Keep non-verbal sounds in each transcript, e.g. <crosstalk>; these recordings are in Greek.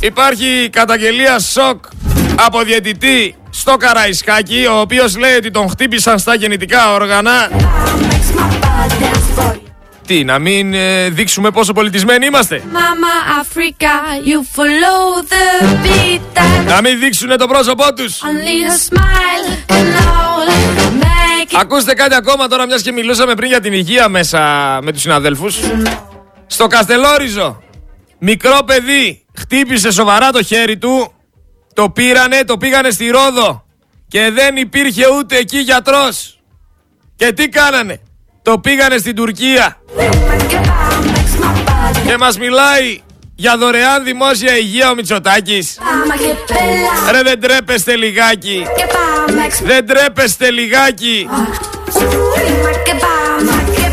Υπάρχει καταγγελία σοκ από διαιτητή στο Καραϊσκάκι, ο οποίος λέει ότι τον χτύπησαν στα γεννητικά όργανα. Τι, να μην ε, δείξουμε πόσο πολιτισμένοι είμαστε; Mama Africa, you follow the beat that Να μην δείξουν το πρόσωπό τους. only a smile can all make it. Ακούστε κάτι ακόμα τώρα, μιας και μιλούσαμε πριν για την υγεία μέσα με τους συναδέλφους. Στο Καστελόριζο, μικρό παιδί χτύπησε σοβαρά το χέρι του, το πήρανε, το πήγανε στη Ρόδο και δεν υπήρχε ούτε εκεί γιατρός. Και τι κάνανε, το πήγανε στην Τουρκία και μας μιλάει για δωρεάν δημόσια υγεία ο Μητσοτάκης. I'ma get bella, Ρε δεν τρέπεστε λιγάκι, get by, make δεν τρέπεστε λιγάκι.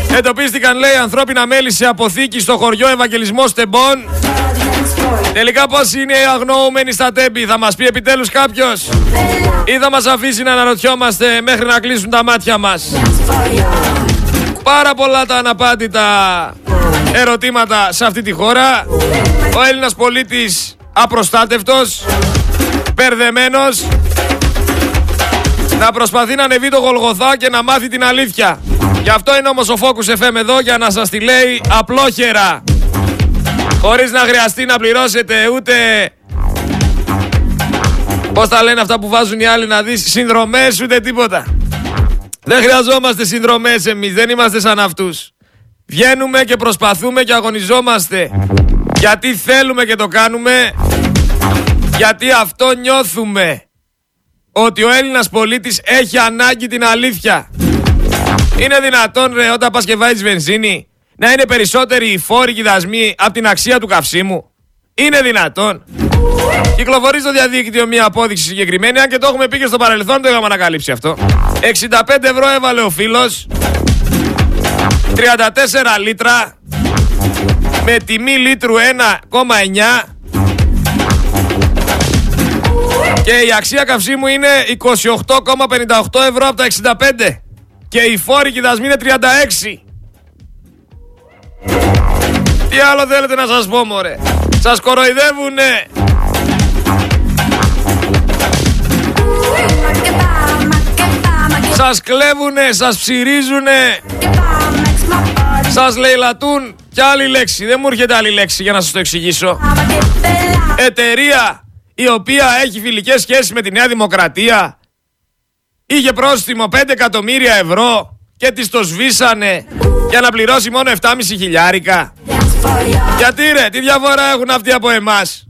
Get by, get Εντοπίστηκαν λέει ανθρώπινα μέλη σε αποθήκη στο χωριό Ευαγγελισμό Τεμπών. Τελικά πώς είναι οι αγνοούμενοι στα τέμπη, θα μας πει επιτέλους κάποιος; Ή θα μας αφήσει να αναρωτιόμαστε μέχρι να κλείσουν τα μάτια μας; Πάρα πολλά τα αναπάντητα ερωτήματα σε αυτή τη χώρα. Ο Έλληνας πολίτης απροστάτευτος, περδεμένος, να προσπαθεί να ανεβεί το Γολγοθά και να μάθει την αλήθεια. Γι' αυτό είναι όμως ο Focus FM εδώ για να σας τη λέει απλόχερα. Χωρίς να χρειαστεί να πληρώσετε ούτε... Πώς τα λένε αυτά που βάζουν οι άλλοι να δεις συνδρομές ούτε τίποτα. Δεν χρειαζόμαστε συνδρομές εμείς, δεν είμαστε σαν αυτούς. Βγαίνουμε και προσπαθούμε και αγωνιζόμαστε. Γιατί θέλουμε και το κάνουμε. Γιατί αυτό νιώθουμε. Ότι ο Έλληνας πολίτης έχει ανάγκη την αλήθεια. Είναι δυνατόν ρε όταν πας και βάζεις βενζίνη να είναι περισσότεροι οι φόροι και οι δασμοί από την αξία του καυσίμου. Είναι δυνατόν. Κυκλοφορεί στο διαδίκτυο μια απόδειξη συγκεκριμένη, αν και το έχουμε πει και στο παρελθόν, το είχαμε ανακαλύψει αυτό. 65 ευρώ έβαλε ο φίλος 34 λίτρα με τιμή λίτρου 1,9 και η αξία καυσίμου είναι 28,58 ευρώ από τα 65 και η φόρη και οι δασμοί είναι 36. Τι άλλο θέλετε να σας πω μωρέ; Σας κοροϊδεύουνε. Σας κλέβουνε, σας ψυρίζουνε, σας λαιλατούν και άλλη λέξη. Δεν μου έρχεται άλλη λέξη για να σας το εξηγήσω. Εταιρεία η οποία έχει φιλικές σχέσεις με τη Νέα Δημοκρατία είχε πρόστιμο 5 εκατομμύρια ευρώ και της το σβήσανε για να πληρώσει μόνο 7,5 χιλιάρικα. Γιατί ρε, τι διαφορά έχουν αυτοί από εμάς;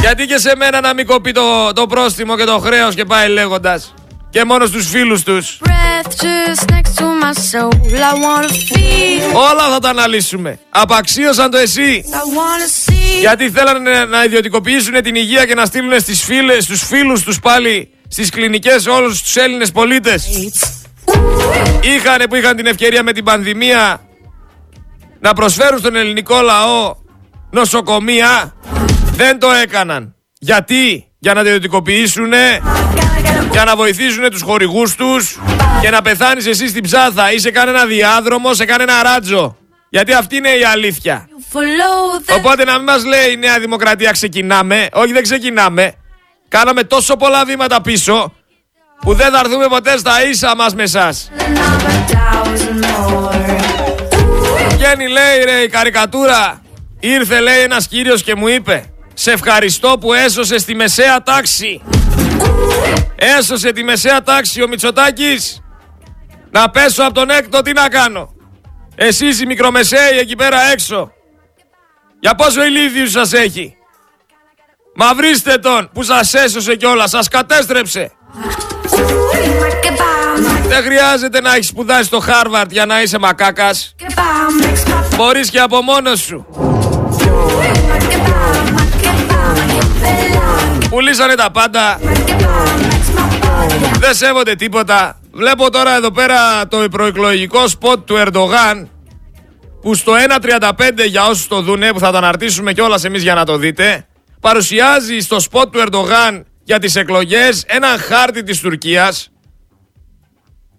Γιατί και σε μένα να μην κοπεί το, το πρόστιμο και το χρέος και πάει λέγοντας. Και μόνο στους φίλους τους. Breath just next to my soul. I wanna feel. Όλα θα τα αναλύσουμε. Απαξίωσαν το εσύ. I wanna see. Γιατί θέλανε να ιδιωτικοποιήσουν την υγεία και να στείλουν στις φίλες, στους φίλους τους πάλι στις κλινικές όλους τους Έλληνες πολίτες. Είχανε που είχαν την ευκαιρία με την πανδημία να προσφέρουν στον ελληνικό λαό νοσοκομεία. Δεν το έκαναν. Γιατί; Για να τα ιδιωτικοποιήσουν, για να βοηθήσουν τους χορηγούς τους και να πεθάνεις εσύ στην ψάθα ή σε κανένα διάδρομο, σε κανένα ράτζο. Γιατί αυτή είναι η αλήθεια. Follow the Οπότε να μην μας λέει η Νέα Δημοκρατία ξεκινάμε. Όχι δεν ξεκινάμε. Κάναμε τόσο πολλά βήματα πίσω που δεν θα έρθουμε ποτέ στα ίσα μας με εσάς. another thousand more. Βγαίνει λέει ρε η καρικατούρα. Ήρθε λέει ένας κύριος και μου είπε Σε ευχαριστώ που έσωσες τη μεσαία τάξη. Έσωσε τη μεσαία τάξη ο Μητσοτάκης. Να πέσω από τον έκτο τι να κάνω. Εσείς οι μικρομεσαίοι εκεί πέρα έξω. Για πόσο ηλίθιους σας έχει. Μα βρίστε τον που σας έσωσε κιόλα, σας κατέστρεψε. Δεν χρειάζεται να έχεις σπουδάσει στο Χάρβαρτ για να είσαι μακάκας. Μπορείς και από μόνος σου. Πουλήσανε τα πάντα. Δεν σέβονται τίποτα. Βλέπω τώρα εδώ πέρα το προεκλογικό σποτ του Ερντογάν που στο 1.35 για όσους το δούνε που θα το αναρτήσουμε κιόλας εμείς για να το δείτε παρουσιάζει στο σποτ του Ερντογάν για τις εκλογές ένα χάρτη της Τουρκίας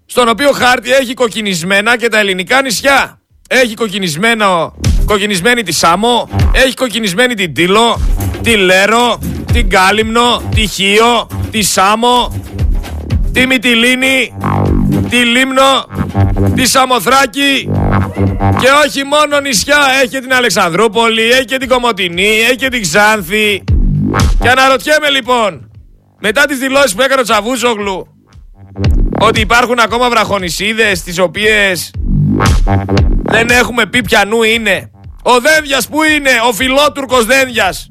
στον οποίο χάρτη έχει κοκκινισμένα και τα ελληνικά νησιά. έχει κοκκινισμένο, κοκκινισμένη τη Σάμο, έχει κοκκινισμένη την Τίλο, τη Λέρο, την Κάλυμνο, τη Χίο, τη Σάμο, τη Μυτιλίνη, τη Λίμνο, τη Σαμοθράκη και όχι μόνο νησιά, έχει την Αλεξανδρούπολη, έχει και την Κομωτινή, έχει και την Ξάνθη. Και αναρωτιέμαι λοιπόν, μετά τις δηλώσεις που έκανε ο Τσαβούσογλου, ότι υπάρχουν ακόμα βραχονισίδες τις οποίες δεν έχουμε πει πιανού είναι. Ο Δένδιας που είναι, ο φιλότουρκος Δένδιας.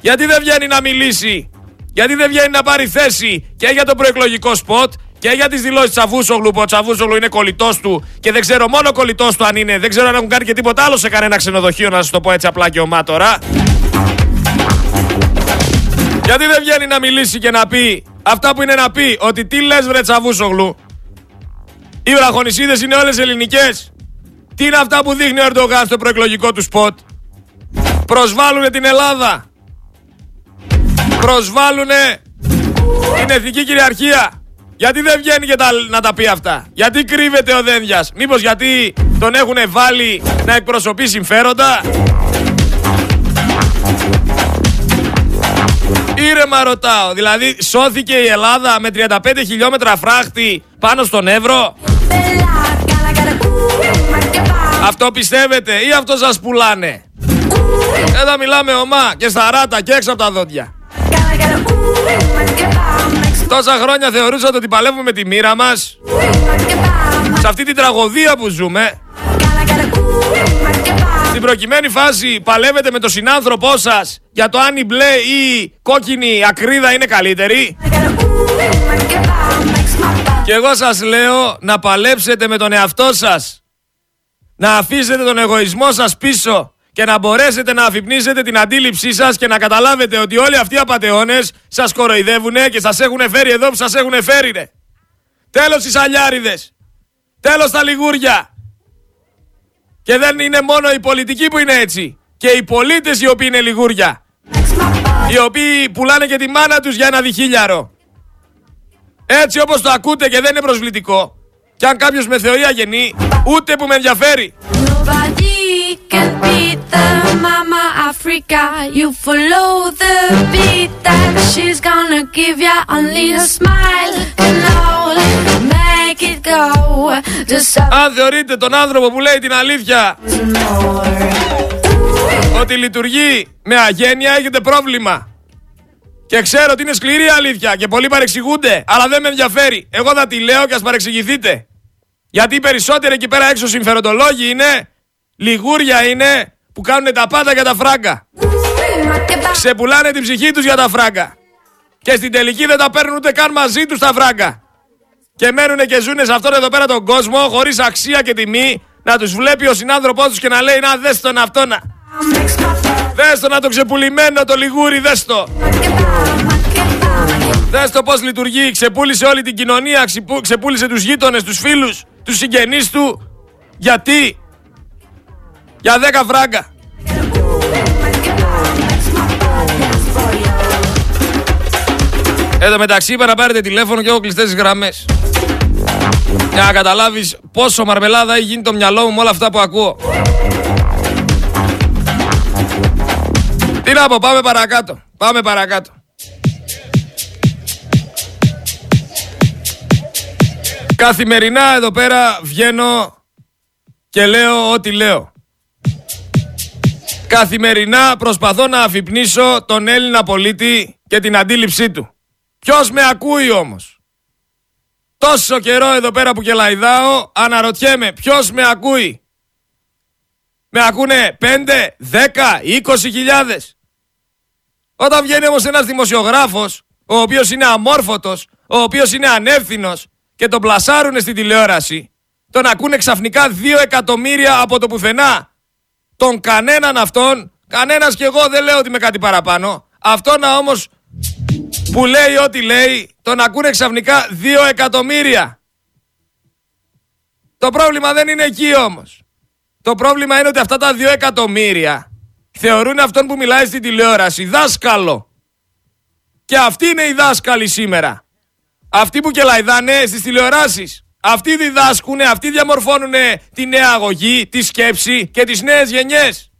Γιατί δεν βγαίνει να μιλήσει; Γιατί δεν βγαίνει να πάρει θέση και για το προεκλογικό σποτ; Και για τις δηλώσεις Τσαβούσογλου που ο Τσαβούσογλου είναι κολλητός του και δεν ξέρω μόνο κολλητός του αν είναι. Δεν ξέρω αν έχουν κάνει και τίποτα άλλο σε κανένα ξενοδοχείο, να σας το πω έτσι απλά και ομά τώρα. Γιατί δεν βγαίνει να μιλήσει και να πει αυτά που είναι να πει ότι τι λες βρε Τσαβούσογλου; Οι βραχονισίδες είναι όλες ελληνικές. Τι είναι αυτά που δείχνει ο Ερντογάν στο προεκλογικό του σποτ; Προσβάλλουν την Ελλάδα. Προσβάλλουν την εθνική κυριαρχία. Γιατί δεν βγαίνει και τα, να τα πει αυτά; Γιατί κρύβεται ο Δένδιας; Μήπως γιατί τον έχουν βάλει να εκπροσωπεί συμφέροντα; Ήρεμα ρωτάω. Δηλαδή σώθηκε η Ελλάδα με 35 χιλιόμετρα φράχτη πάνω στον Εύρο; Αυτό πιστεύετε ή αυτό σας πουλάνε; Εδώ μιλάμε ομά και στα ράτα και έξω από τα δόντια. Τόσα χρόνια θεωρούσατε ότι παλεύουμε με τη μοίρα μας. Σε αυτή την τραγωδία που ζούμε. Στην προκειμένη φάση παλεύετε με τον συνάνθρωπό σας για το αν η μπλε ή η κόκκινη ακρίδα είναι καλύτερη; Και εγώ σας λέω να παλέψετε με τον εαυτό σας. Να αφήσετε τον εγωισμό σας πίσω και να μπορέσετε να αφυπνίσετε την αντίληψή σας και να καταλάβετε ότι όλοι αυτοί οι απατεώνες σας κοροϊδεύουν και σας έχουν φέρει εδώ που σας έχουν φέρει ρε. Τέλος οι σαλιάριδες. Τέλος τα λιγούρια. Και δεν είναι μόνο οι πολιτικοί που είναι έτσι. Και οι πολίτες οι οποίοι είναι λιγούρια. Οι οποίοι πουλάνε και τη μάνα τους για ένα διχίλιαρο. Έτσι όπως το ακούτε και δεν είναι προσβλητικό. Και αν κάποιος με θεωρεί αγενή, ούτε που με ενδιαφέρει. can beat the mama Africa. You follow the beat that she's gonna give ya. Only a smile can only make it go. Just Αν θεωρείτε τον άνθρωπο που λέει την αλήθεια ότι λειτουργεί με αγένεια έχετε πρόβλημα. Και ξέρω ότι είναι σκληρή αλήθεια και πολλοί παρεξηγούνται, αλλά δεν με ενδιαφέρει. Εγώ θα τη λέω και ας παρεξηγηθείτε. Γιατί οι περισσότεροι εκεί πέρα έξω συμφεροντολόγοι είναι Λιγούρια είναι που κάνουν τα πάντα για τα φράγκα. Ξεπουλάνε την ψυχή τους για τα φράγκα. Και στην τελική δεν τα παίρνουν ούτε καν μαζί τους τα φράγκα. Και μένουν και ζουν σε αυτόν εδώ πέρα τον κόσμο χωρίς αξία και τιμή να τους βλέπει ο συνάνθρωπός τους και να λέει να δες τον αυτόν. Δες το να το ξεπουλημένο το λιγούρι, δες το. Δες το πώς λειτουργεί, ξεπούλησε όλη την κοινωνία, ξεπούλησε τους γείτονες, τους φίλους, τους συγγενείς του. Γιατί για 10 φράγκα. Εδώ μεταξύ είπα να πάρετε τηλέφωνο και έχω κλειστές τι γραμμές. Για να καταλάβεις πόσο μαρμελάδα έχει γίνει το μυαλό μου με όλα αυτά που ακούω. Τι να πω, πάμε παρακάτω. Πάμε παρακάτω. Καθημερινά εδώ πέρα βγαίνω και λέω ό,τι λέω. Καθημερινά προσπαθώ να αφυπνίσω τον Έλληνα πολίτη και την αντίληψή του. Ποιος με ακούει όμως; Τόσο καιρό εδώ πέρα που κελαϊδάω αναρωτιέμαι ποιος με ακούει; Με ακούνε 5, 10, 20 χιλιάδες. Όταν βγαίνει όμως ένας δημοσιογράφος, ο οποίος είναι αμόρφωτος, ο οποίος είναι ανεύθυνος και τον πλασάρουνε στην τηλεόραση, τον ακούνε ξαφνικά 2 εκατομμύρια από το πουθενά τον κανέναν αυτόν, κανένας και εγώ δεν λέω ότι είμαι κάτι παραπάνω, αυτόν όμως που λέει ό,τι λέει, τον ακούνε ξαφνικά δύο εκατομμύρια. Το πρόβλημα δεν είναι εκεί όμως. Το πρόβλημα είναι ότι αυτά τα δύο εκατομμύρια θεωρούν αυτόν που μιλάει στην τηλεόραση δάσκαλο. Και αυτοί είναι οι δάσκαλοι σήμερα. Αυτοί που κελαϊδάνε στις τηλεοράσεις. Αυτοί διδάσκουν, αυτοί διαμορφώνουν τη νέα αγωγή, τη σκέψη και τις νέες γενιές.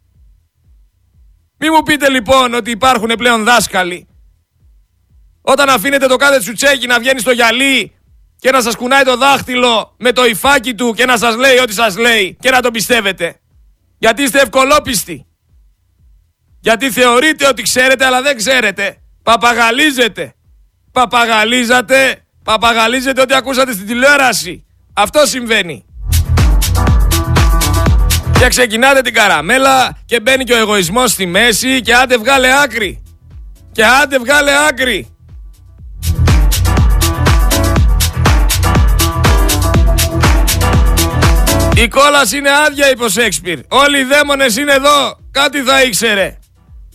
Μη μου πείτε λοιπόν ότι υπάρχουν πλέον δάσκαλοι. Όταν αφήνετε το κάθε τσουτσέκι να βγαίνει στο γυαλί και να σας κουνάει το δάχτυλο με το υφάκι του και να σας λέει ό,τι σας λέει και να το πιστεύετε. Γιατί είστε ευκολόπιστοι. Γιατί θεωρείτε ότι ξέρετε αλλά δεν ξέρετε. Παπαγαλίζετε. Παπαγαλίζατε. Παπαγαλίζετε ό,τι ακούσατε στην τηλεόραση. Αυτό συμβαίνει. Και ξεκινάτε την καραμέλα και μπαίνει και ο εγωισμός στη μέση και άντε βγάλε άκρη. Και άντε βγάλε άκρη. Η κόλαση είναι άδεια, είπε ο Σέξπιρ. Όλοι οι δαίμονες είναι εδώ. Κάτι θα ήξερε.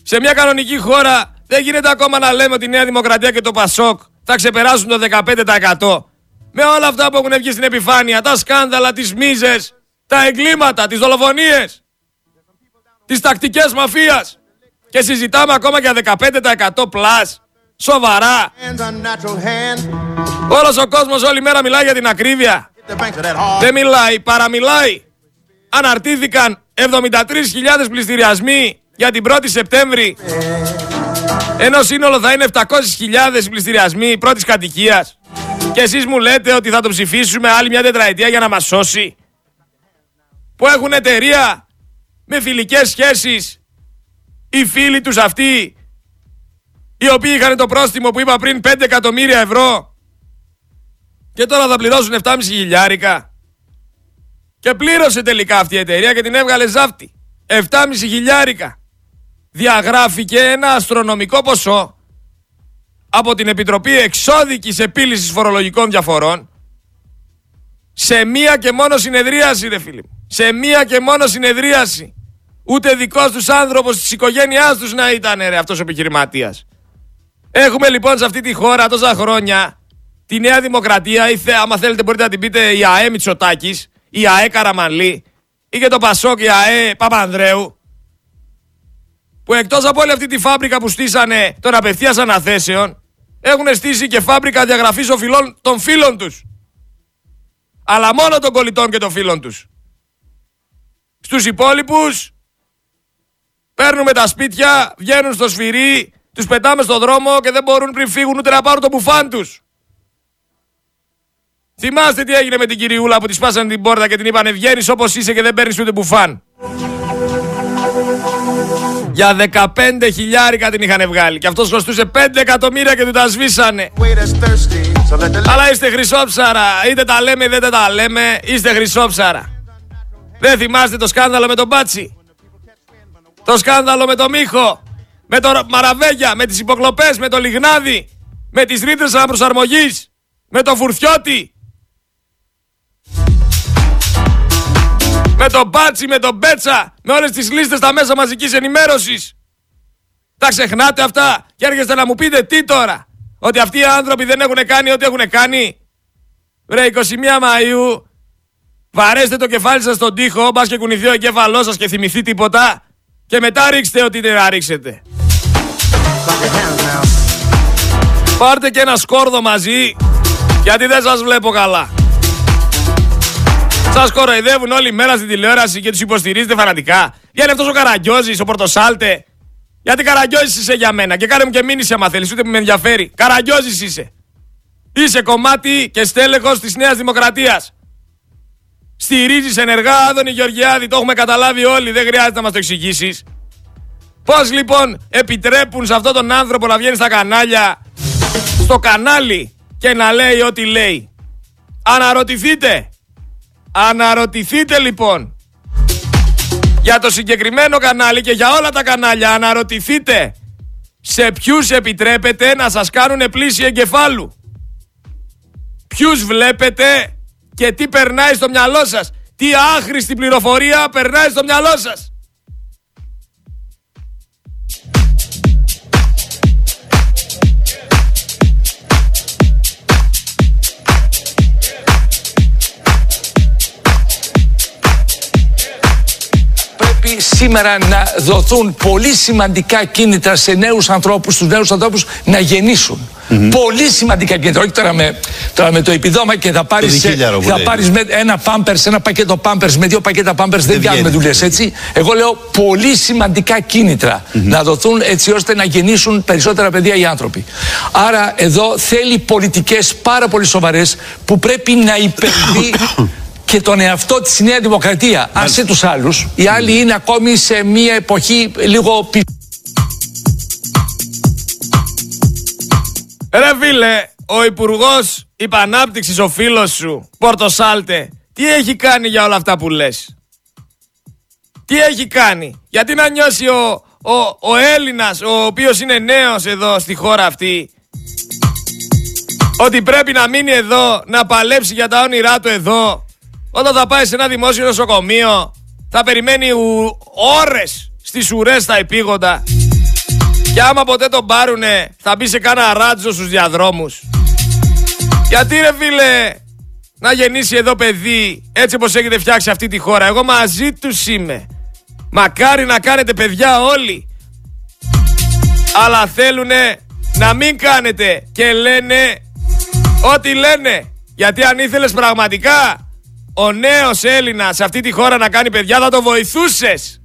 Σε μια κανονική χώρα δεν γίνεται ακόμα να λέμε ότι η Νέα Δημοκρατία και το Πασόκ θα ξεπεράσουν το 15%. Με όλα αυτά που έχουν βγει στην επιφάνεια, τα σκάνδαλα, τις μίζες, τα εγκλήματα, τις δολοφονίες, τις τακτικές μαφίας. Και συζητάμε ακόμα για 15% πλάς. Σοβαρά. Όλος ο κόσμος όλη μέρα μιλάει για την ακρίβεια. Δεν μιλάει, παραμιλάει. Αναρτήθηκαν 73.000 πληστηριασμοί για την 1η Σεπτέμβρη. Ενώ σύνολο θα είναι 700.000 πληστηριασμοί πρώτης κατοικίας. Και εσείς μου λέτε ότι θα το ψηφίσουμε άλλη μια τετραετία για να μας σώσει. Που έχουν εταιρεία με φιλικές σχέσεις οι φίλοι τους αυτοί οι οποίοι είχαν το πρόστιμο που είπα πριν 5 εκατομμύρια ευρώ και τώρα θα πληρώσουν 7,5 χιλιάρικα. Και πλήρωσε τελικά αυτή η εταιρεία και την έβγαλε ζάφτη. 7,5 χιλιάρικα. Διαγράφηκε ένα αστρονομικό ποσό από την Επιτροπή Εξώδικης Επίλυσης Φορολογικών Διαφορών σε μία και μόνο συνεδρίαση, ρε φίλοι Σε μία και μόνο συνεδρίαση. Ούτε δικός τους άνθρωπος της οικογένειάς τους να ήταν, ρε, αυτός ο επιχειρηματίας. Έχουμε λοιπόν σε αυτή τη χώρα τόσα χρόνια τη Νέα Δημοκρατία, ή άμα θέλετε μπορείτε να την πείτε η ΑΕ Μητσοτάκης, η ΑΕ Καραμανλή, ή και το Πασόκ, η ΑΕ Παπανδρέου, που εκτός από όλη αυτή τη φάμπρικα που στήσανε των απευθείας αναθέσεων, έχουν στήσει και φάμπρικα διαγραφής οφειλών των φίλων τους. Αλλά μόνο των κολλητών και των φίλων τους. Στους υπόλοιπους παίρνουμε τα σπίτια, βγαίνουν στο σφυρί, τους πετάμε στο δρόμο και δεν μπορούν πριν φύγουν ούτε να πάρουν το μπουφάν τους. Θυμάστε τι έγινε με την κυριούλα που τη σπάσανε την πόρτα και την είπανε βγαίνεις όπως είσαι και δεν παίρνεις ούτε μπουφάν. Για 15 χιλιάρικα την είχαν βγάλει και αυτός κοστούσε 5 εκατομμύρια και του τα σβήσανε. Αλλά είστε χρυσόψαρα, είτε τα λέμε είτε δεν τα λέμε, είστε χρυσόψαρα. Δεν θυμάστε το σκάνδαλο με τον Μπάτσι; Το σκάνδαλο με τον Μίχο; Με τον Μαραβέγια, με τις υποκλοπές, με το Λιγνάδι. Με τις ρήτρες αναπροσαρμογής; Με τον Φουρθιώτη. Με τον Μπάτσι, με τον Μπέτσα, με όλες τις λίστες στα μέσα μαζικής ενημέρωσης. Τα ξεχνάτε αυτά; Και έρχεστε να μου πείτε τι τώρα; Ότι αυτοί οι άνθρωποι δεν έχουν κάνει ό,τι έχουν κάνει; Βρε 21 Μαΐου, βαρέστε το κεφάλι σας στον τοίχο, μπας και κουνηθεί ο εγκέφαλός σας και θυμηθεί τίποτα. Και μετά ρίξτε ό,τι είναι να ρίξετε. Πάρτε και ένα σκόρδο μαζί, γιατί δεν σας βλέπω καλά. Σας κοροϊδεύουν όλη μέρα στην τηλεόραση και τους υποστηρίζετε φανατικά. Για είναι αυτός ο Καραγκιόζης, ο Πορτοσάλτε. Γιατί Καραγκιόζης είσαι για μένα και κάνε μου και μήνυση άμα θέλεις, ούτε που με ενδιαφέρει. Καραγκιόζης είσαι. Είσαι κομμάτι και στέλεχος της Νέας Δημοκρατίας. Στηρίζεις ενεργά Άδωνη Γεωργιάδη, το έχουμε καταλάβει όλοι, δεν χρειάζεται να μας το εξηγήσεις. Πώς λοιπόν επιτρέπουν σε αυτόν τον άνθρωπο να βγαίνει στα κανάλια, στο κανάλι και να λέει ό,τι λέει. Αναρωτηθείτε, Αναρωτηθείτε λοιπόν για το συγκεκριμένο κανάλι και για όλα τα κανάλια αναρωτηθείτε σε ποιους επιτρέπετε να σας κάνουν πλήση εγκεφάλου. Ποιους βλέπετε και τι περνάει στο μυαλό σας. Τι άχρηστη πληροφορία περνάει στο μυαλό σας. Σήμερα να δοθούν πολύ σημαντικά κίνητρα σε νέους ανθρώπους, στους νέους ανθρώπους να γεννήσουν. Πολύ σημαντικά κίνητρα. Όχι τώρα με, τώρα με το επιδόμα και θα πάρεις διχίλιαρο που θα λέει. πάρεις με ένα πάμπερ, ένα πακέτο πάμπερ με δύο πακέτα πάμπερ. Δεν κάνουμε βγαίνει. δουλειές έτσι. Εγώ λέω πολύ σημαντικά κίνητρα να δοθούν έτσι ώστε να γεννήσουν περισσότερα παιδιά οι άνθρωποι. Άρα εδώ θέλει πολιτικές πάρα πολύ σοβαρές που πρέπει να υπερβεί <coughs> και τον εαυτό της η Νέα Δημοκρατία. Άσε τους άλλους. Οι άλλοι είναι ακόμη σε μια εποχή λίγο πι... Ρε φίλε, ο υπουργός υπανάπτυξης, ο φίλος σου, Πορτοσάλτε, τι έχει κάνει για όλα αυτά που λες; Τι έχει κάνει; Γιατί να νιώσει ο, ο, ο Έλληνας, ο οποίος είναι νέος εδώ στη χώρα αυτή, ότι πρέπει να μείνει εδώ, να παλέψει για τα όνειρά του εδώ, όταν θα πάει σε ένα δημόσιο νοσοκομείο, θα περιμένει ου, ώρες στις ουρές στα επίγοντα. Και άμα ποτέ τον πάρουνε, θα μπει σε κάνα ράτζο στους διαδρόμους. Γιατί ρε φίλε, να γεννήσει εδώ παιδί, έτσι όπως έχετε φτιάξει αυτή τη χώρα. Εγώ μαζί τους είμαι. Μακάρι να κάνετε παιδιά όλοι. Αλλά θέλουνε να μην κάνετε και λένε ό,τι λένε. Γιατί αν ήθελες πραγματικά ο νέος Έλληνας σε αυτή τη χώρα να κάνει παιδιά θα το βοηθούσες;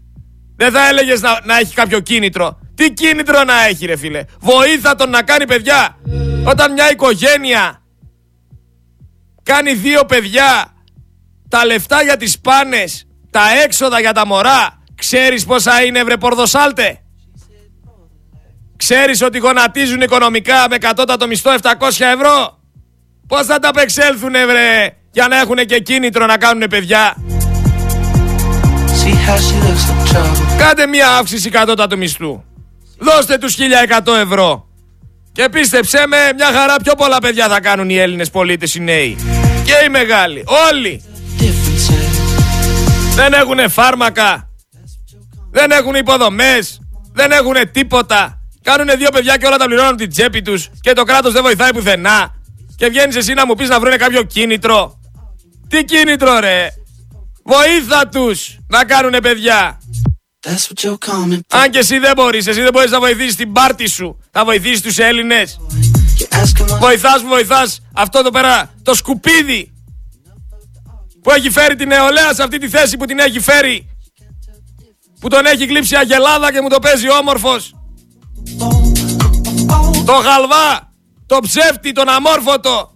Δεν θα έλεγες να, να έχει κάποιο κίνητρο. Τι κίνητρο να έχει ρε φίλε; Βοήθα τον να κάνει παιδιά. Όταν μια οικογένεια κάνει δύο παιδιά, τα λεφτά για τις πάνες, τα έξοδα για τα μωρά, ξέρεις πόσα είναι βρε πορδοσάλτε; Ξέρεις ότι γονατίζουν οικονομικά με κατώτατο μισθό 700 ευρώ; Πώς θα τα απεξέλθουν βρε; Για να έχουν και κίνητρο να κάνουν παιδιά. See how she looks like trouble. Κάντε μια αύξηση κατώτατου μισθού. Δώστε τους 1100 ευρώ. Και πίστεψέ με, μια χαρά πιο πολλά παιδιά θα κάνουν οι Έλληνες πολίτες οι νέοι. Και οι μεγάλοι. Όλοι. Differences. Δεν έχουν φάρμακα. Δεν έχουν υποδομές. Δεν έχουν τίποτα. Κάνουν δύο παιδιά και όλα τα πληρώνουν την τσέπη τους. Και το κράτος δεν βοηθάει πουθενά. Και βγαίνεις εσύ να μου πεις να βρουν κάποιο κίνητρο. Τι κίνητρο ρε; Βοήθα τους να κάνουν παιδιά. That's what you're coming for. Αν και εσύ δεν μπορείς, εσύ δεν μπορείς να βοηθήσεις την πάρτη σου. Θα βοηθήσεις τους Έλληνες. You're asking what Βοηθάς, βοηθάς αυτό εδώ πέρα το σκουπίδι που έχει φέρει την νεολαία σε αυτή τη θέση που την έχει φέρει. Που τον έχει κλείψει αγελάδα και μου το παίζει όμορφος. Το γαλβά, το ψεύτη, τον αμόρφωτο.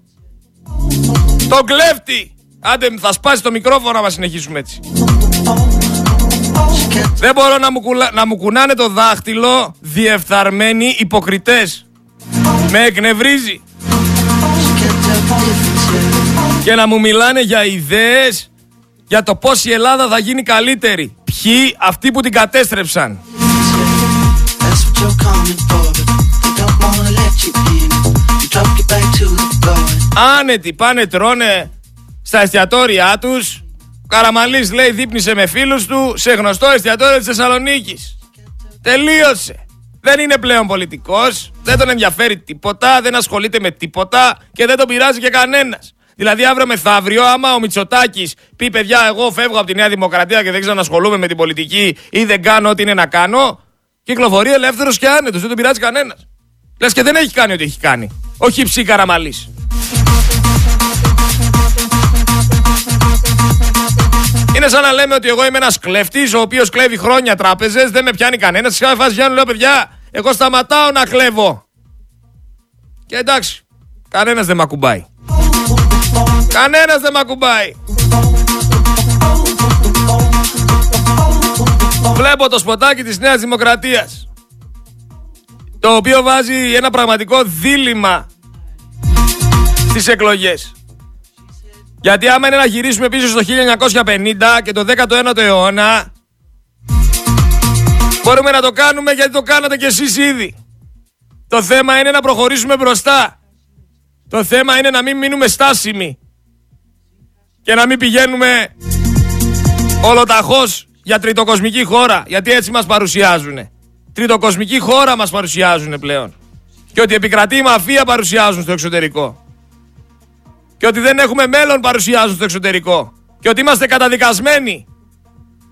Τον κλέφτη. Άντε θα σπάσει το μικρόφωνο άμα συνεχίσουμε έτσι. Δεν μπορώ να μου, κουλα- να μου κουνάνε το δάχτυλο διεφθαρμένοι υποκριτές. Με εκνευρίζει. Και να μου μιλάνε για ιδέες για το πώς η Ελλάδα θα γίνει καλύτερη. Ποιοι; Αυτοί που την κατέστρεψαν. That's what you're coming for. But they don't wanna let you in. You drop it back to the floor. Άνετοι πάνε τρώνε στα εστιατόρια τους. Ο Καραμαλής λέει δείπνησε με φίλους του σε γνωστό εστιατόριο της Θεσσαλονίκης. Τελείωσε. Δεν είναι πλέον πολιτικός, δεν τον ενδιαφέρει τίποτα, δεν ασχολείται με τίποτα και δεν τον πειράζει και κανένας. Δηλαδή αύριο μεθαύριο, άμα ο Μητσοτάκης πει παιδιά, εγώ φεύγω από τη Νέα Δημοκρατία και δεν ξανασχολούμαι με την πολιτική ή δεν κάνω ό,τι είναι να κάνω, κυκλοφορεί ελεύθερος και άνετος, δεν τον πειράζει κανένας. Λες και δεν έχει κάνει ό,τι έχει κάνει. Όχι ψή καραμαλής. Είναι σαν να λέμε ότι εγώ είμαι ένας κλέφτη, ο οποίος κλέβει χρόνια τράπεζες, δεν με πιάνει κανένας. Σε κάθε φάση βγαίνω, λέω παιδιά, εγώ σταματάω να κλέβω. Και εντάξει, κανένας δεν με ακουμπάει. Κανένας δεν με ακουμπάει. Βλέπω το σποτάκι της Νέας Δημοκρατίας το οποίο βάζει ένα πραγματικό δίλημα στις εκλογές. Γιατί άμα είναι να γυρίσουμε πίσω στο 1950 και το 19ο αιώνα μπορούμε να το κάνουμε γιατί το κάνατε κι εσείς ήδη. Το θέμα είναι να προχωρήσουμε μπροστά. Το θέμα είναι να μην μείνουμε στάσιμοι και να μην πηγαίνουμε ολοταχώς για τριτοκοσμική χώρα, γιατί έτσι μας παρουσιάζουν. Τριτοκοσμική χώρα μας παρουσιάζουν πλέον. Και ότι επικρατεί η μαφία παρουσιάζουν στο εξωτερικό. Και ότι δεν έχουμε μέλλον παρουσιάζουν στο εξωτερικό. Και ότι είμαστε καταδικασμένοι.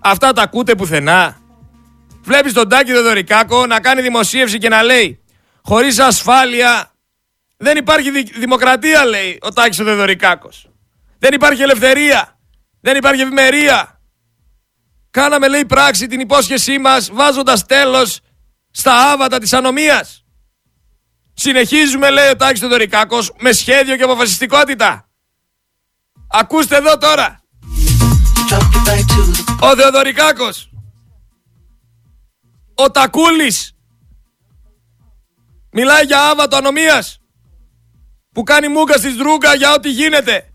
Αυτά τα ακούτε πουθενά. Βλέπεις τον Τάκη Δεδωρικάκο να κάνει δημοσίευση και να λέει χωρίς ασφάλεια Δεν υπάρχει δι- δημοκρατία, λέει ο Τάκης ο Δεδωρικάκος. Δεν υπάρχει ελευθερία. Δεν υπάρχει ευημερία. Κάναμε, λέει, πράξη την υπόσχεσή μας βάζοντας τέλος στα άβατα της ανομίας. Συνεχίζουμε, λέει ο Τάκης Δεδωρικάκος, με σχέδιο και αποφασιστικότητα. Ακούστε εδώ τώρα. You drop it back to the Ο Θεοδωρικάκος. Ο Τακούλης. Μιλάει για άβατο ανομίας. Που κάνει μούγκα στη Δρούγκα για ό,τι γίνεται.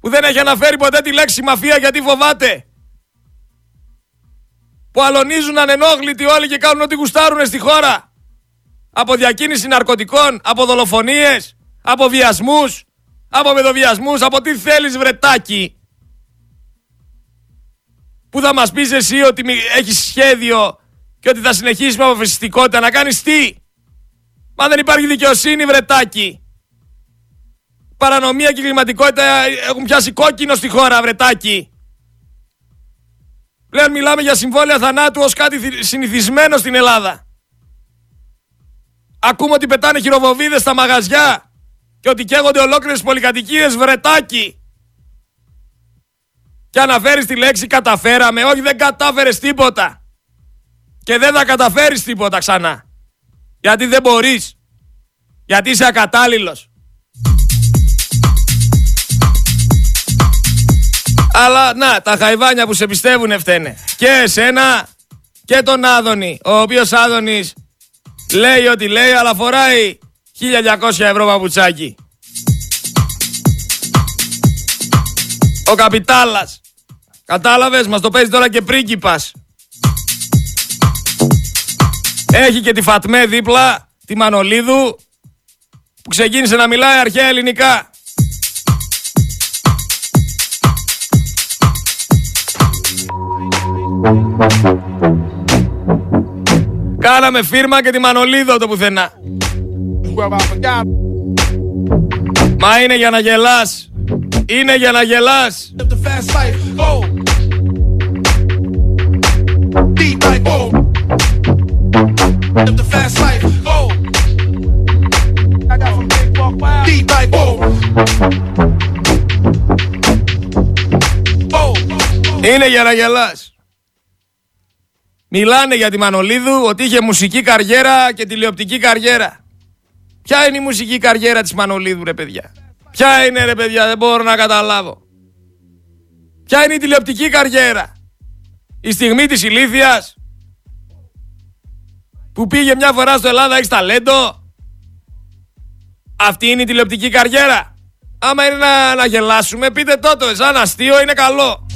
Που δεν έχει αναφέρει ποτέ τη λέξη μαφία γιατί φοβάται. Που αλωνίζουν ανενόχλητοι όλοι και κάνουν ό,τι γουστάρουν στη χώρα. Από διακίνηση ναρκωτικών, από δολοφονίες, από βιασμούς, από παιδοβιασμούς, από τι θέλεις βρετάκι που θα μας πεις εσύ ότι μη- έχεις σχέδιο και ότι θα συνεχίσεις με αποφασιστικότητα να κάνεις τι; Μα δεν υπάρχει δικαιοσύνη βρετάκι. Παρανομία και κλιματικότητα έχουν πιάσει κόκκινο στη χώρα βρετάκι. Πλέον μιλάμε για συμβόλαια θανάτου ως κάτι θυ- συνηθισμένο στην Ελλάδα. Ακούμε ότι πετάνε χειροβοβίδες στα μαγαζιά και ότι καίγονται ολόκληρες πολυκατοικίες βρετάκι. Και αναφέρεις τη λέξη καταφέραμε. Όχι δεν κατάφερες τίποτα. Και δεν θα καταφέρεις τίποτα ξανά. Γιατί δεν μπορείς. Γιατί είσαι ακατάλληλος. Αλλά να, τα χαϊβάνια που σε πιστεύουν φταίνε. Και εσένα και τον Άδωνη. Ο οποίος Άδωνης λέει ότι λέει αλλά φοράει 1200 ευρώ παπουτσάκι. Ο Καπιτάλας. Κατάλαβες, μας το παίζει τώρα και πρίγκιπας. Έχει και τη Φατμέ δίπλα, τη Μανολίδου, που ξεκίνησε να μιλάει αρχαία ελληνικά. Κάναμε φίρμα και τη Μανολίδου το πουθενά. Μα είναι για να γελάς. Είναι για να γελάς. Live the fast life. Oh. Deep like oh. Live the fast life. Oh. I got some big walk wild. Deep like oh. Oh. Είναι για να γελάς. Μιλάνε για τη Μανολίδου ότι είχε μουσική καριέρα και τηλεοπτική καριέρα. Ποια είναι η μουσική καριέρα της Μανολίδου ρε παιδιά; Ποια είναι ρε παιδιά; Δεν μπορώ να καταλάβω. Ποια είναι η τηλεοπτική καριέρα; Η στιγμή της ηλίθιας; Που πήγε μια φορά στο Ελλάδα έχεις ταλέντο; Αυτή είναι η τηλεοπτική καριέρα; Άμα είναι να, να γελάσουμε πείτε τότε σαν αστείο είναι καλό.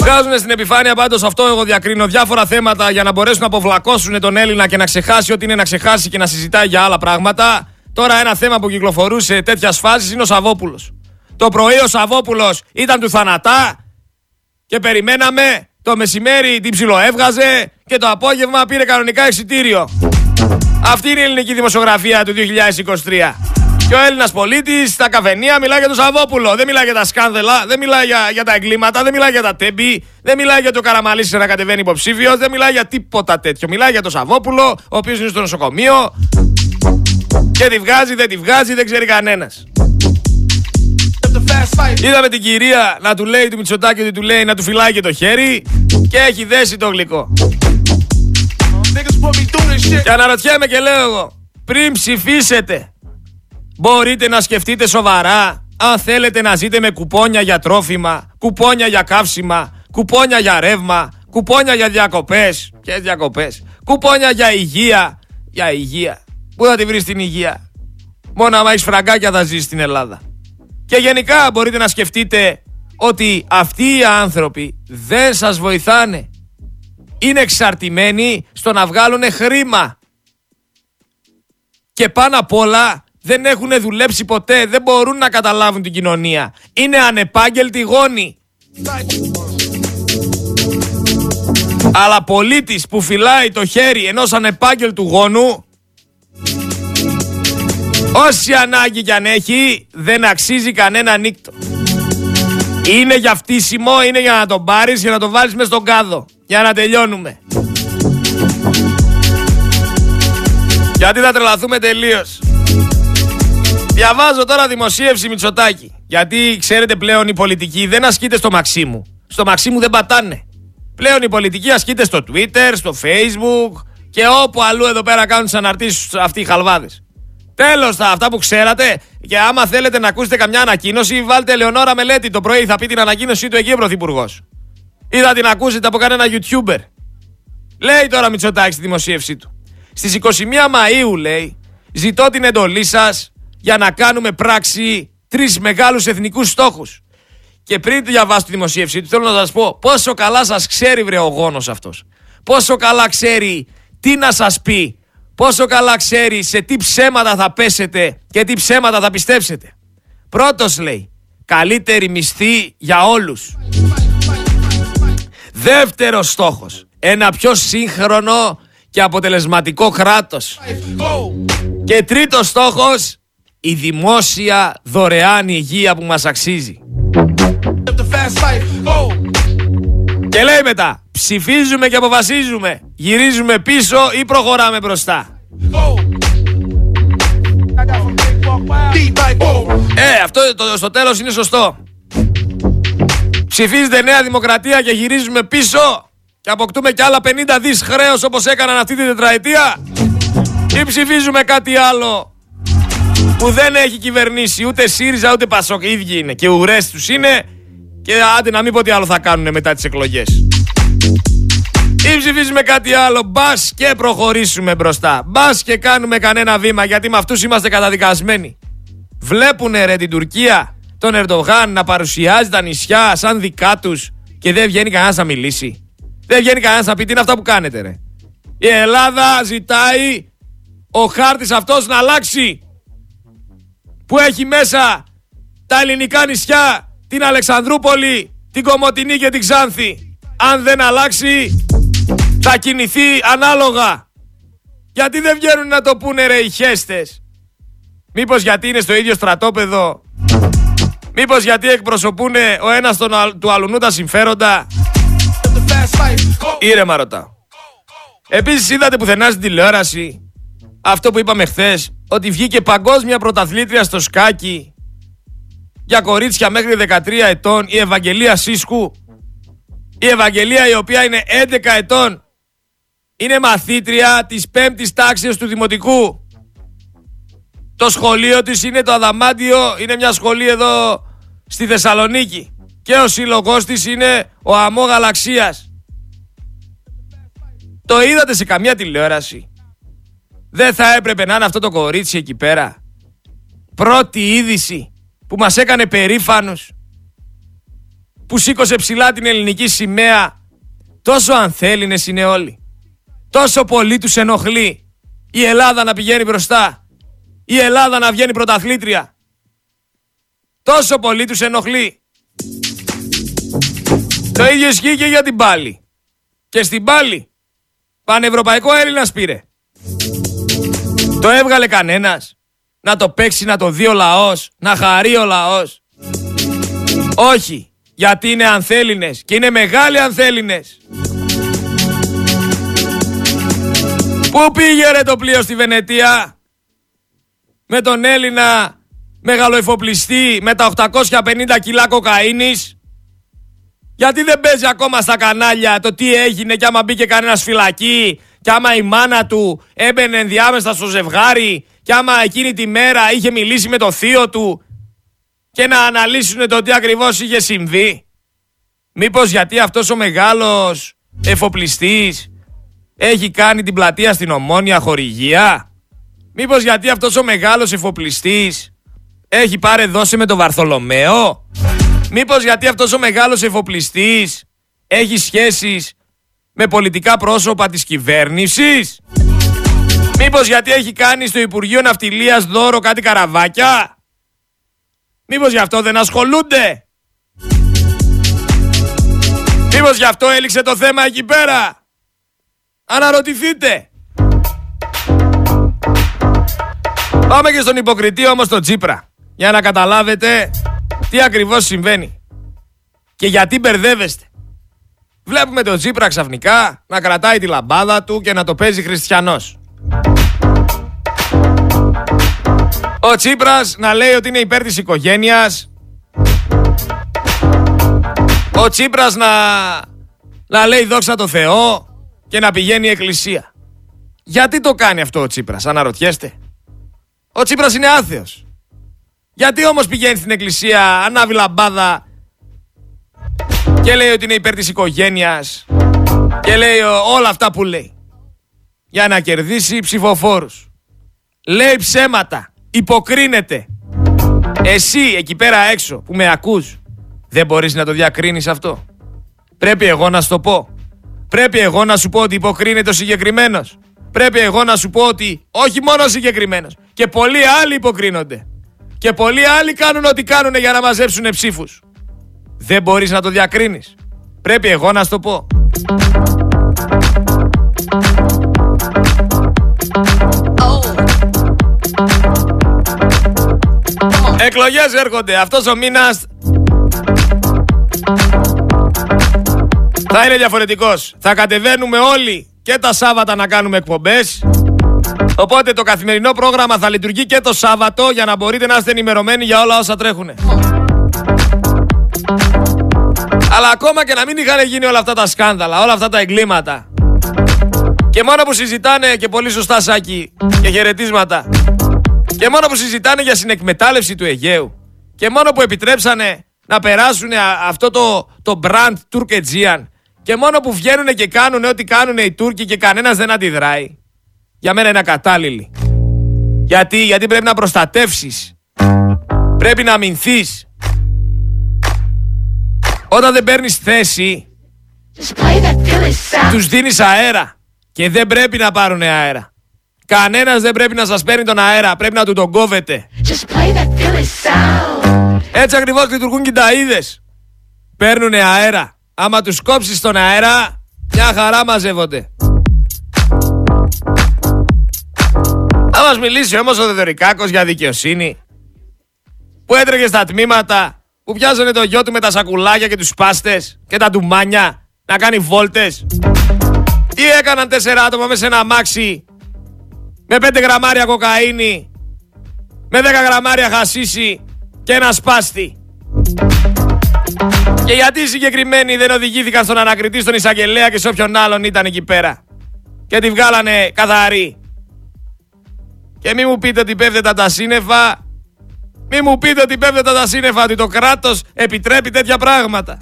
Βγάζουν στην επιφάνεια πάντως αυτό εγώ διακρίνω διάφορα θέματα για να μπορέσουν να αποβλακώσουν τον Έλληνα και να ξεχάσει ό,τι είναι να ξεχάσει και να συζητάει για άλλα πράγματα. Τώρα ένα θέμα που κυκλοφορούσε τέτοια φάση είναι ο Σαββόπουλος. Το πρωί ο Σαββόπουλος ήταν του θανατά και περιμέναμε. Το μεσημέρι την ψιλοέβγαζε και το απόγευμα πήρε κανονικά εξιτήριο. Αυτή είναι η ελληνική δημοσιογραφία του 2023. Και ο Έλληνας πολίτης στα καφενεία μιλάει για τον Σαββόπουλο. Δεν μιλάει για τα σκάνδαλα, δεν μιλάει για, για τα εγκλήματα, δεν μιλάει για τα τέμπη, δεν μιλάει για το καραμαλί να κατεβαίνει υποψήφιος, δεν μιλάει για τίποτα τέτοιο. Μιλάει για τον Σαββόπουλο, ο οποίος είναι στο νοσοκομείο και τη βγάζει, δεν τη βγάζει, δεν ξέρει κανένας. Live the fast life. Είδαμε την κυρία να του λέει του Μητσοτάκη ότι του λέει να του φυλάει και το χέρι και έχει δέσει το γλυκό. Niggas put me through this shit. Και αναρωτιέμαι και λέω εγώ, πριν ψηφίσετε, μπορείτε να σκεφτείτε σοβαρά αν θέλετε να ζείτε με κουπόνια για τρόφιμα, κουπόνια για καύσιμα, κουπόνια για ρεύμα, κουπόνια για διακοπές και διακοπές, κουπόνια για υγεία, για υγεία. Πού θα τη βρεις την υγεία; Μόνο άμα έχεις φραγκάκια θα ζεις στην Ελλάδα. Και γενικά μπορείτε να σκεφτείτε ότι αυτοί οι άνθρωποι δεν σας βοηθάνε. Είναι εξαρτημένοι στο να βγάλουν χρήμα. Και πάνω απ' όλα δεν έχουν δουλέψει ποτέ, δεν μπορούν να καταλάβουν την κοινωνία. Είναι ανεπάγγελτοι γόνοι. Αλλά πολίτης που φυλάει το χέρι ενός ανεπάγγελτου γόνου Όση ανάγκη κι αν έχει, δεν αξίζει κανένα νύκτο. Είναι για φτύσιμο, είναι για να τον πάρεις και να τον βάλεις μες στον κάδο. Για να τελειώνουμε. Γιατί θα τρελαθούμε τελείως. Διαβάζω τώρα δημοσίευση Μητσοτάκη. Γιατί ξέρετε πλέον η πολιτική δεν ασκείται στο Μαξίμου. Στο Μαξίμου δεν πατάνε. Πλέον η πολιτική ασκείται στο Twitter, στο Facebook και όπου αλλού εδώ πέρα κάνουν τις αναρτήσεις αυτοί οι χαλβάδες. Τέλος τα αυτά που ξέρατε. Και άμα θέλετε να ακούσετε καμιά ανακοίνωση, βάλτε Λεωνόρα Μελέτη το πρωί. Θα πει την ανακοίνωσή του εκεί ο Πρωθυπουργός. Ή θα την ακούσετε από κανένα YouTuber. Λέει τώρα Μητσοτάκη στη δημοσίευσή του. Στις 21 Μαου λέει, ζητώ την εντολή σας για να κάνουμε πράξη τρεις μεγάλους εθνικούς στόχους. Και πριν διαβάσω τη δημοσίευσή του, θέλω να σας πω πόσο καλά σας ξέρει βρε ο γόνος αυτός. Πόσο καλά ξέρει τι να σας πει. Πόσο καλά ξέρει σε τι ψέματα θα πέσετε και τι ψέματα θα πιστέψετε. Πρώτος λέει, καλύτερη μισθή για όλους. Δεύτερος στόχος, ένα πιο σύγχρονο και αποτελεσματικό κράτος. Και τρίτος στόχος, η δημόσια δωρεάν υγεία που μας αξίζει. The fast life. Go. Και λέει μετά, ψηφίζουμε και αποφασίζουμε, γυρίζουμε πίσω ή προχωράμε μπροστά. Go. I got some big buck wild. Deep like whoa. Ε, αυτό το, στο τέλος είναι σωστό. Ψηφίζετε Νέα Δημοκρατία και γυρίζουμε πίσω και αποκτούμε κι άλλα 50 δις χρέος όπως έκαναν αυτή τη τετραετία ή ψηφίζουμε κάτι άλλο που δεν έχει κυβερνήσει ούτε ΣΥΡΙΖΑ ούτε ΠΑΣΟΚ οι ίδιοι είναι και ουρές τους είναι και άντε να μην πω τι άλλο θα κάνουν μετά τις εκλογές. Ή ψηφίζουμε κάτι άλλο, μπας και προχωρήσουμε μπροστά. Μπας και κάνουμε κανένα βήμα γιατί με αυτούς είμαστε καταδικασμένοι. Βλέπουνε ρε την Τουρκία, τον Ερντογάν να παρουσιάζει τα νησιά σαν δικά τους και δεν βγαίνει κανένας να μιλήσει. Δεν βγαίνει κανένας να πει τι είναι αυτά που κάνετε, ρε. Η Ελλάδα ζητάει ο χάρτης αυτός να αλλάξει. Που έχει μέσα τα ελληνικά νησιά, την Αλεξανδρούπολη, την Κομωτινή και την Ξάνθη. Αν δεν αλλάξει, θα κινηθεί ανάλογα. Γιατί δεν βγαίνουν να το πούνε ρε οι χέστες. Μήπως γιατί είναι στο ίδιο στρατόπεδο. Μήπως γιατί εκπροσωπούν ο ένας τον, αλ- του αλουνού τα συμφέροντα. The fast life. Go. Ήρεμα ρωτάω. Επίσης είδατε πουθενά στην τηλεόραση αυτό που είπαμε χθες ότι βγήκε παγκόσμια πρωταθλήτρια στο σκάκι για κορίτσια μέχρι 13 ετών η Ευαγγελία Σίσκου. Η Ευαγγελία η οποία είναι 11 ετών είναι μαθήτρια της πέμπτης τάξης του Δημοτικού. Το σχολείο της είναι το Αδαμάντιο, είναι μια σχολή εδώ στη Θεσσαλονίκη. Και ο σύλλογός της είναι ο Αμό Γαλαξίας. Το είδατε σε καμιά τηλεόραση. Δεν θα έπρεπε να είναι αυτό το κορίτσι εκεί πέρα. Πρώτη είδηση που μας έκανε περήφανους. Που σήκωσε ψηλά την ελληνική σημαία. Τόσο ανθέλινες είναι όλοι. Τόσο πολύ τους ενοχλεί. Η Ελλάδα να πηγαίνει μπροστά. Η Ελλάδα να βγαίνει πρωταθλήτρια. Τόσο πολύ τους ενοχλεί. Το ίδιο ισχύει και για την πάλη. Και στην πάλη Πανευρωπαϊκό Έλληνας πήρε. Το έβγαλε κανένας. Να το παίξει, να το δει ο λαός, να χαρεί ο λαός. Όχι, γιατί είναι ανθέλινες και είναι μεγάλοι ανθέλινες. Πού πήγε ρε το πλοίο στη Βενετία; Με τον Έλληνα μεγαλοεφοπλιστή με τα 850 κιλά κοκαίνης. Γιατί δεν παίζει ακόμα στα κανάλια το τι έγινε και άμα μπήκε κανένας φυλακή; Και άμα η μάνα του έμπαινε ενδιάμεσα στο ζευγάρι και άμα εκείνη τη μέρα είχε μιλήσει με το θείο του και να αναλύσουν το τι ακριβώς είχε συμβεί. Μήπως γιατί αυτός ο μεγάλος εφοπλιστής έχει κάνει την πλατεία στην Ομόνια χορηγία; Μήπως γιατί αυτός ο μεγάλος εφοπλιστής έχει πάρει δώσει με τον Βαρθολομαίο; Μήπως γιατί αυτός ο μεγάλος εφοπλιστής έχει σχέσεις με πολιτικά πρόσωπα της κυβέρνησης. Μήπως γιατί έχει κάνει στο Υπουργείο Ναυτιλίας δώρο κάτι καραβάκια. Μήπως γι' αυτό δεν ασχολούνται. Μήπως γι' αυτό έληξε το θέμα εκεί πέρα. Αναρωτηθείτε. Πάμε και στον υποκριτή όμως τον Τσίπρα. Για να καταλάβετε τι ακριβώς συμβαίνει. Και γιατί μπερδεύεστε. Βλέπουμε τον Τσίπρα ξαφνικά να κρατάει τη λαμπάδα του και να το παίζει χριστιανός. Ο Τσίπρας να λέει ότι είναι υπέρ της οικογένειας. Ο Τσίπρας να, να λέει δόξα τω Θεώ και να πηγαίνει η εκκλησία. Γιατί το κάνει αυτό ο Τσίπρας, αναρωτιέστε; Ο Τσίπρας είναι άθεος. Γιατί όμως πηγαίνει στην εκκλησία, ανάβει λαμπάδα και λέει ότι είναι υπέρ της οικογένειας και λέει όλα αυτά που λέει. Για να κερδίσει ψηφοφόρους. Λέει ψέματα. Υποκρίνεται. Εσύ εκεί πέρα έξω που με ακούς δεν μπορείς να το διακρίνεις αυτό. Πρέπει εγώ να σου το πω. Πρέπει εγώ να σου πω ότι υποκρίνεται ο συγκεκριμένος. Πρέπει εγώ να σου πω ότι όχι μόνο ο συγκεκριμένος. Και πολλοί άλλοι υποκρίνονται. Και πολλοί άλλοι κάνουν ό,τι κάνουν για να μαζέψουν ψήφους. Δεν μπορείς να το διακρίνεις. Πρέπει εγώ να σου το πω. Εκλογές έρχονται. Αυτός ο μήνας θα είναι διαφορετικός. Θα κατεβαίνουμε όλοι και τα Σάββατα να κάνουμε εκπομπές. Οπότε το καθημερινό πρόγραμμα θα λειτουργεί και το Σάββατο για να μπορείτε να είστε ενημερωμένοι για όλα όσα τρέχουν. Αλλά ακόμα και να μην είχαν γίνει όλα αυτά τα σκάνδαλα, όλα αυτά τα εγκλήματα. Και μόνο που συζητάνε και πολύ σωστά Σάκη και χαιρετίσματα. Και μόνο που συζητάνε για συνεκμετάλλευση του Αιγαίου. Και μόνο που επιτρέψανε να περάσουν αυτό το, το brand Turk Και μόνο που βγαίνουν και κάνουν ό,τι κάνουν οι Τούρκοι και κανένας δεν αντιδράει. Για μένα είναι ακατάλληλοι. Γιατί, γιατί πρέπει να προστατεύσεις. Πρέπει να αμυνθείς. Όταν δεν παίρνεις θέση, τους δίνεις αέρα. Και δεν πρέπει να πάρουν αέρα. Κανένας δεν πρέπει να σας παίρνει τον αέρα. Πρέπει να του τον κόβετε. Έτσι ακριβώς λειτουργούν και τα είδες. Παίρνουν αέρα. Άμα τους κόψεις τον αέρα, μια χαρά μαζεύονται. Θα μας μιλήσει όμως ο Δεδωρικάκος για δικαιοσύνη. Που έτρεχε στα τμήματα, που πιάζανε το γιο του με τα σακουλάκια και τους πάστες και τα ντουμάνια να κάνει βόλτες. Τι έκαναν τέσσερα άτομα μέσα σε ένα αμάξι με πέντε γραμμάρια κοκαίνη, με δέκα γραμμάρια χασίσι και ένα σπάστη. Και γιατί οι συγκεκριμένοι δεν οδηγήθηκαν στον ανακριτή, στον εισαγγελέα και σε όποιον άλλον ήταν εκεί πέρα. Και τη βγάλανε καθαρή. Και μη μου πείτε ότι πέφτεται τα σύννεφα. Μη μου πείτε ότι πέφτεται τα σύννεφα, ότι το κράτος επιτρέπει τέτοια πράγματα.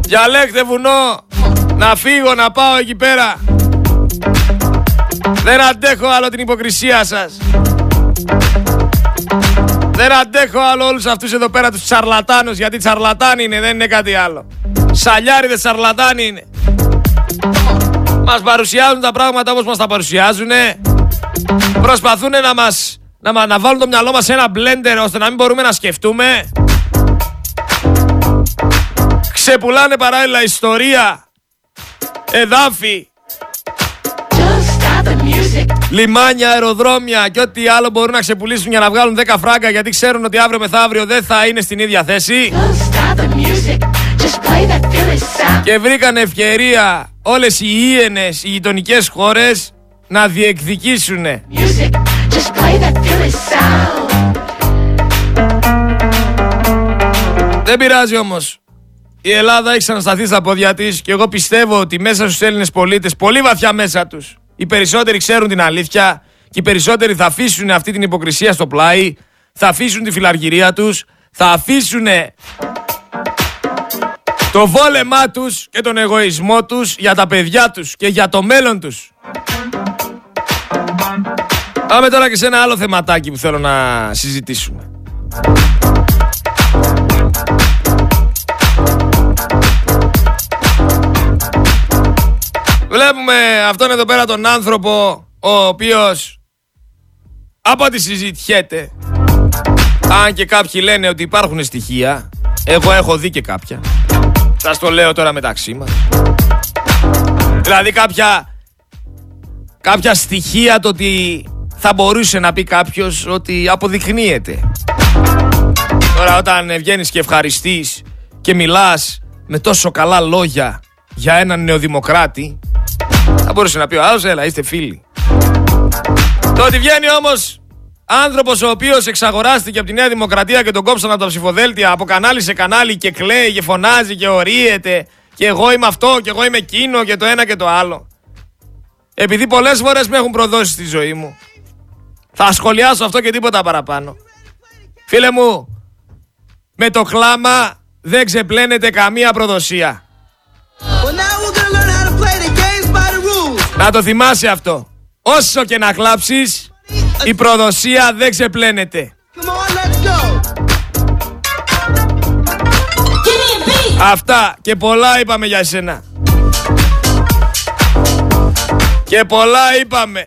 Διαλέξτε βουνό, να φύγω, να πάω εκεί πέρα. Δεν αντέχω άλλο την υποκρισία σας. Δεν αντέχω άλλο όλους αυτούς εδώ πέρα τους τσαρλατάνους, γιατί τσαρλατάνοι είναι, δεν είναι κάτι άλλο. Σαλιάριδες τσαρλατάνοι είναι. Μας παρουσιάζουν τα πράγματα όπως μας τα παρουσιάζουν. Προσπαθούν να μας να, να βάλουν το μυαλό μας σε ένα μπλέντερ ώστε να μην μπορούμε να σκεφτούμε. Ξεπουλάνε παράλληλα ιστορία, εδάφη, λιμάνια, αεροδρόμια και ό,τι άλλο μπορούν να ξεπουλήσουν για να βγάλουν 10 φράγκα γιατί ξέρουν ότι αύριο μεθαύριο δεν θα είναι στην ίδια θέση. Και βρήκαν ευκαιρία όλες οι ίενες, οι γειτονικές χώρες να διεκδικήσουν. Δεν πειράζει όμως. Η Ελλάδα έχει ξανασταθεί στα πόδια της και εγώ πιστεύω ότι μέσα στους Έλληνες πολίτες, πολύ βαθιά μέσα τους, οι περισσότεροι ξέρουν την αλήθεια και οι περισσότεροι θα αφήσουν αυτή την υποκρισία στο πλάι, θα αφήσουν τη φιλαργυρία τους, θα αφήσουν το βόλεμά τους και τον εγωισμό τους για τα παιδιά τους και για το μέλλον τους. Πάμε τώρα και σε ένα άλλο θεματάκι που θέλω να συζητήσουμε. Βλέπουμε αυτόν εδώ πέρα τον άνθρωπο ο οποίος από ό,τι συζητιέται αν και κάποιοι λένε ότι υπάρχουν στοιχεία εγώ έχω δει και κάποια Σας το λέω τώρα μεταξύ μας. Δηλαδή κάποια, κάποια στοιχεία το ότι θα μπορούσε να πει κάποιος ότι αποδεικνύεται. Τώρα όταν βγαίνεις και ευχαριστείς και μιλάς με τόσο καλά λόγια για έναν νεοδημοκράτη, θα μπορούσε να πει ο άλλος, έλα είστε φίλοι. Το ότι βγαίνει όμως άνθρωπος ο οποίος εξαγοράστηκε από τη Νέα Δημοκρατία και τον κόψαν από τα ψηφοδέλτια από κανάλι σε κανάλι και κλαίει και φωνάζει και ορίεται και εγώ είμαι αυτό και εγώ είμαι εκείνο και το ένα και το άλλο. Επειδή πολλές φορές με έχουν προδώσει στη ζωή μου. Θα σχολιάσω αυτό και τίποτα παραπάνω. Φίλε μου, με το κλάμα δεν ξεπλένεται καμία προδοσία. Well, now we're gonna learn how to play the games by the rules. Να το θυμάσαι αυτό. Όσο και να κλάψεις, η προδοσία δεν ξεπλένεται. Come on, let's go. Αυτά και πολλά είπαμε για εσένα. Και πολλά είπαμε.